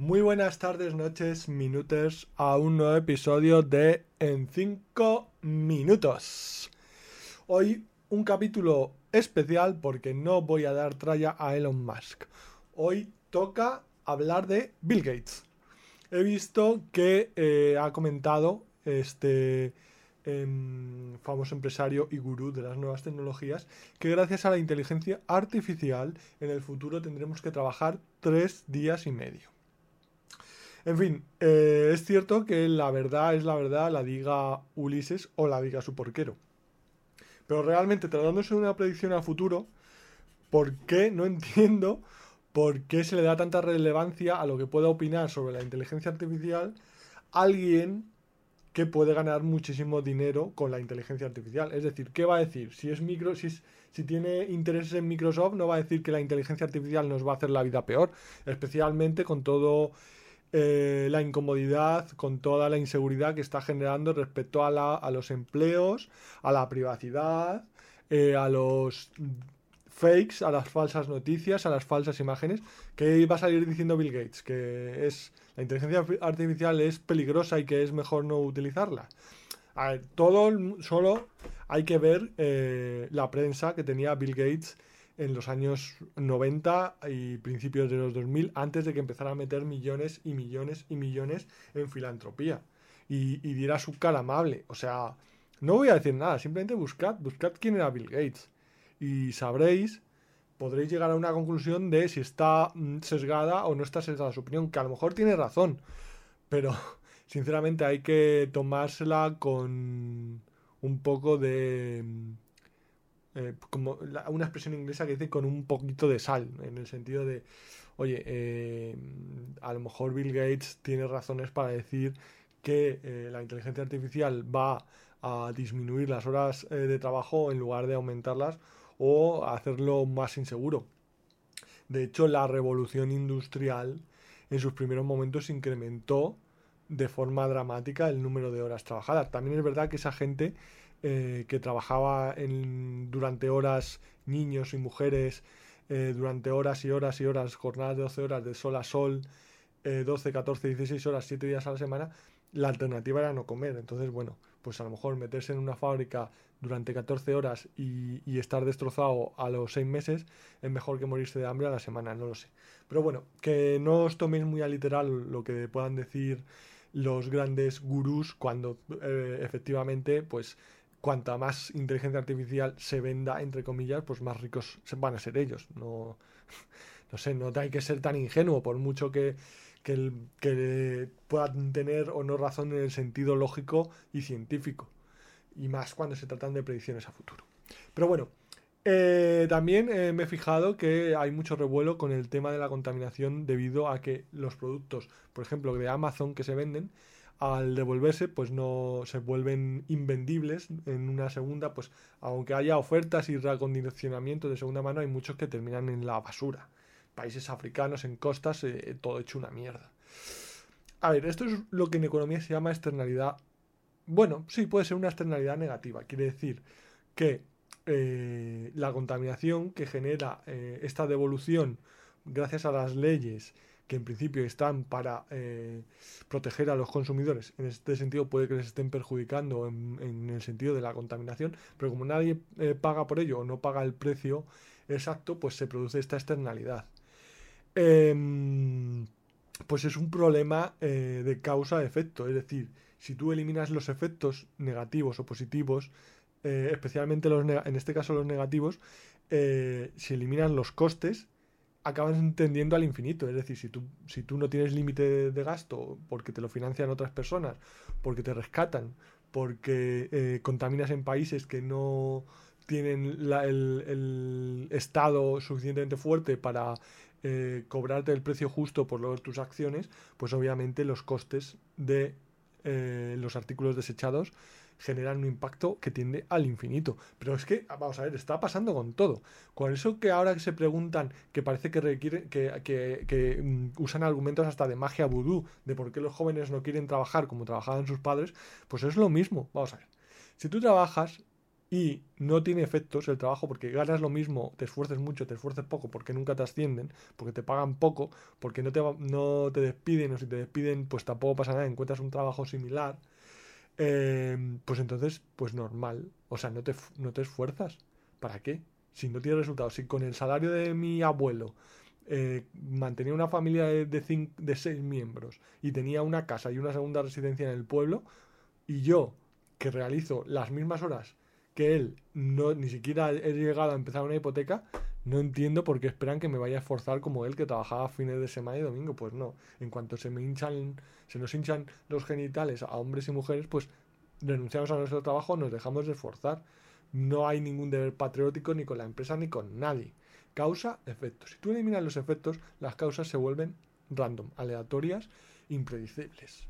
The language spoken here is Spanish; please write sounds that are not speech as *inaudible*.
Muy buenas tardes, noches, minutos a un nuevo episodio de En 5 minutos. Hoy un capítulo especial porque no voy a dar tralla a Elon Musk. Hoy toca hablar de Bill Gates. He visto que eh, ha comentado este em, famoso empresario y gurú de las nuevas tecnologías que gracias a la inteligencia artificial en el futuro tendremos que trabajar tres días y medio. En fin, eh, es cierto que la verdad es la verdad, la diga Ulises o la diga su porquero. Pero realmente, tratándose de una predicción a futuro, ¿por qué no *laughs* entiendo por qué se le da tanta relevancia a lo que pueda opinar sobre la inteligencia artificial alguien que puede ganar muchísimo dinero con la inteligencia artificial? Es decir, ¿qué va a decir? Si es micro, si, si tiene intereses en Microsoft, no va a decir que la inteligencia artificial nos va a hacer la vida peor, especialmente con todo eh, la incomodidad, con toda la inseguridad que está generando respecto a, la, a los empleos, a la privacidad, eh, a los fakes, a las falsas noticias, a las falsas imágenes, que va a salir diciendo Bill Gates, que es la inteligencia artificial es peligrosa y que es mejor no utilizarla. A ver, todo solo hay que ver eh, la prensa que tenía Bill Gates en los años 90 y principios de los 2000, antes de que empezara a meter millones y millones y millones en filantropía. Y, diera su cara amable. O sea, no voy a decir nada, simplemente buscad, buscad quién era Bill Gates. Y sabréis, podréis llegar a una conclusión de si está mm, sesgada o no está sesgada su opinión, que a lo mejor tiene razón, pero *laughs* sinceramente hay que tomársela con un poco de mm, eh, como una expresión inglesa que dice con un poquito de sal, en el sentido de, oye, eh, a lo mejor Bill Gates tiene razones para decir que eh, la inteligencia artificial va a disminuir las horas de trabajo en lugar de aumentarlas o hacerlo más inseguro. De hecho, la revolución industrial en sus primeros momentos incrementó de forma dramática el número de horas trabajadas. También es verdad que esa gente eh, que trabajaba en, durante horas, niños y mujeres, eh, durante horas y horas y horas, jornadas de 12 horas de sol a sol, 12, 14, 16 horas, 7 días a la semana, la alternativa era no comer. Entonces, bueno, pues a lo mejor meterse en una fábrica durante 14 horas y, y, estar destrozado a los 6 meses es mejor que morirse de hambre a la semana, no lo sé. Pero bueno, que no os toméis muy a literal lo que puedan decir los grandes gurús cuando eh, efectivamente pues cuanta más inteligencia artificial se venda, entre comillas, pues más ricos van a ser ellos. No, no sé, no hay que ser tan ingenuo, por mucho que, que, puedan tener o no razón en el sentido lógico y científico. Y más cuando se tratan de predicciones a futuro. Pero bueno, eh, también eh, me he fijado que hay mucho revuelo con el tema de la contaminación debido a que los productos, por ejemplo, de Amazon que se venden, al devolverse pues no se vuelven invendibles en una segunda pues aunque haya ofertas y reacondicionamiento de segunda mano hay muchos que terminan en la basura. Países africanos en costas eh, todo hecho una mierda. A ver esto es lo que en economía se llama externalidad. Bueno sí puede ser una externalidad negativa. Quiere decir que eh, la contaminación que genera eh, esta devolución gracias a las leyes que en principio están para eh, proteger a los consumidores. En este sentido puede que les estén perjudicando en, el sentido de la contaminación, pero como nadie eh, paga por ello o no paga el precio exacto, pues se produce esta externalidad. Em, pues es un problema eh, de causa-efecto, es decir, si tú eliminas los efectos negativos o positivos, especialmente los en este caso los negativos, si eliminan los costes, acabas entendiendo al infinito. Es decir, si tú, si tú no tienes límite de, gasto porque te lo financian otras personas, porque te rescatan, porque eh, contaminas en países que no tienen el, estado suficientemente fuerte para eh, cobrarte el precio justo por tus acciones, pues obviamente los costes de eh, los artículos desechados generan un impacto que tiende al infinito. Pero es que, vamos a ver, está pasando con todo. Con eso que ahora se preguntan, que parece que requiere, que, que, mm, usan argumentos hasta de magia vudú, de por qué los jóvenes no quieren trabajar como trabajaban sus padres, pues es lo mismo. Vamos a ver. Si tú trabajas, y no tiene efectos el trabajo porque ganas lo mismo, te esfuerces mucho, te esfuerces poco, porque nunca te ascienden, porque te pagan poco, porque no te, no te despiden o si te despiden pues tampoco pasa nada, encuentras un trabajo similar, eh, pues entonces pues normal, o sea, no te, no te esfuerzas, ¿para qué? Si no tienes resultados, si con el salario de mi abuelo eh, mantenía una familia de, de seis miembros y tenía una casa y una segunda residencia en el pueblo, y yo que realizo las mismas horas que él no ni siquiera he llegado a empezar una hipoteca, no entiendo por qué esperan que me vaya a esforzar como él que trabajaba fines de semana y domingo. Pues no, en cuanto se me hinchan, se nos hinchan los genitales a hombres y mujeres, pues renunciamos a nuestro trabajo, nos dejamos de esforzar. No hay ningún deber patriótico ni con la empresa ni con nadie. Causa, efecto. Si tú eliminas los efectos, las causas se vuelven random, aleatorias, impredecibles.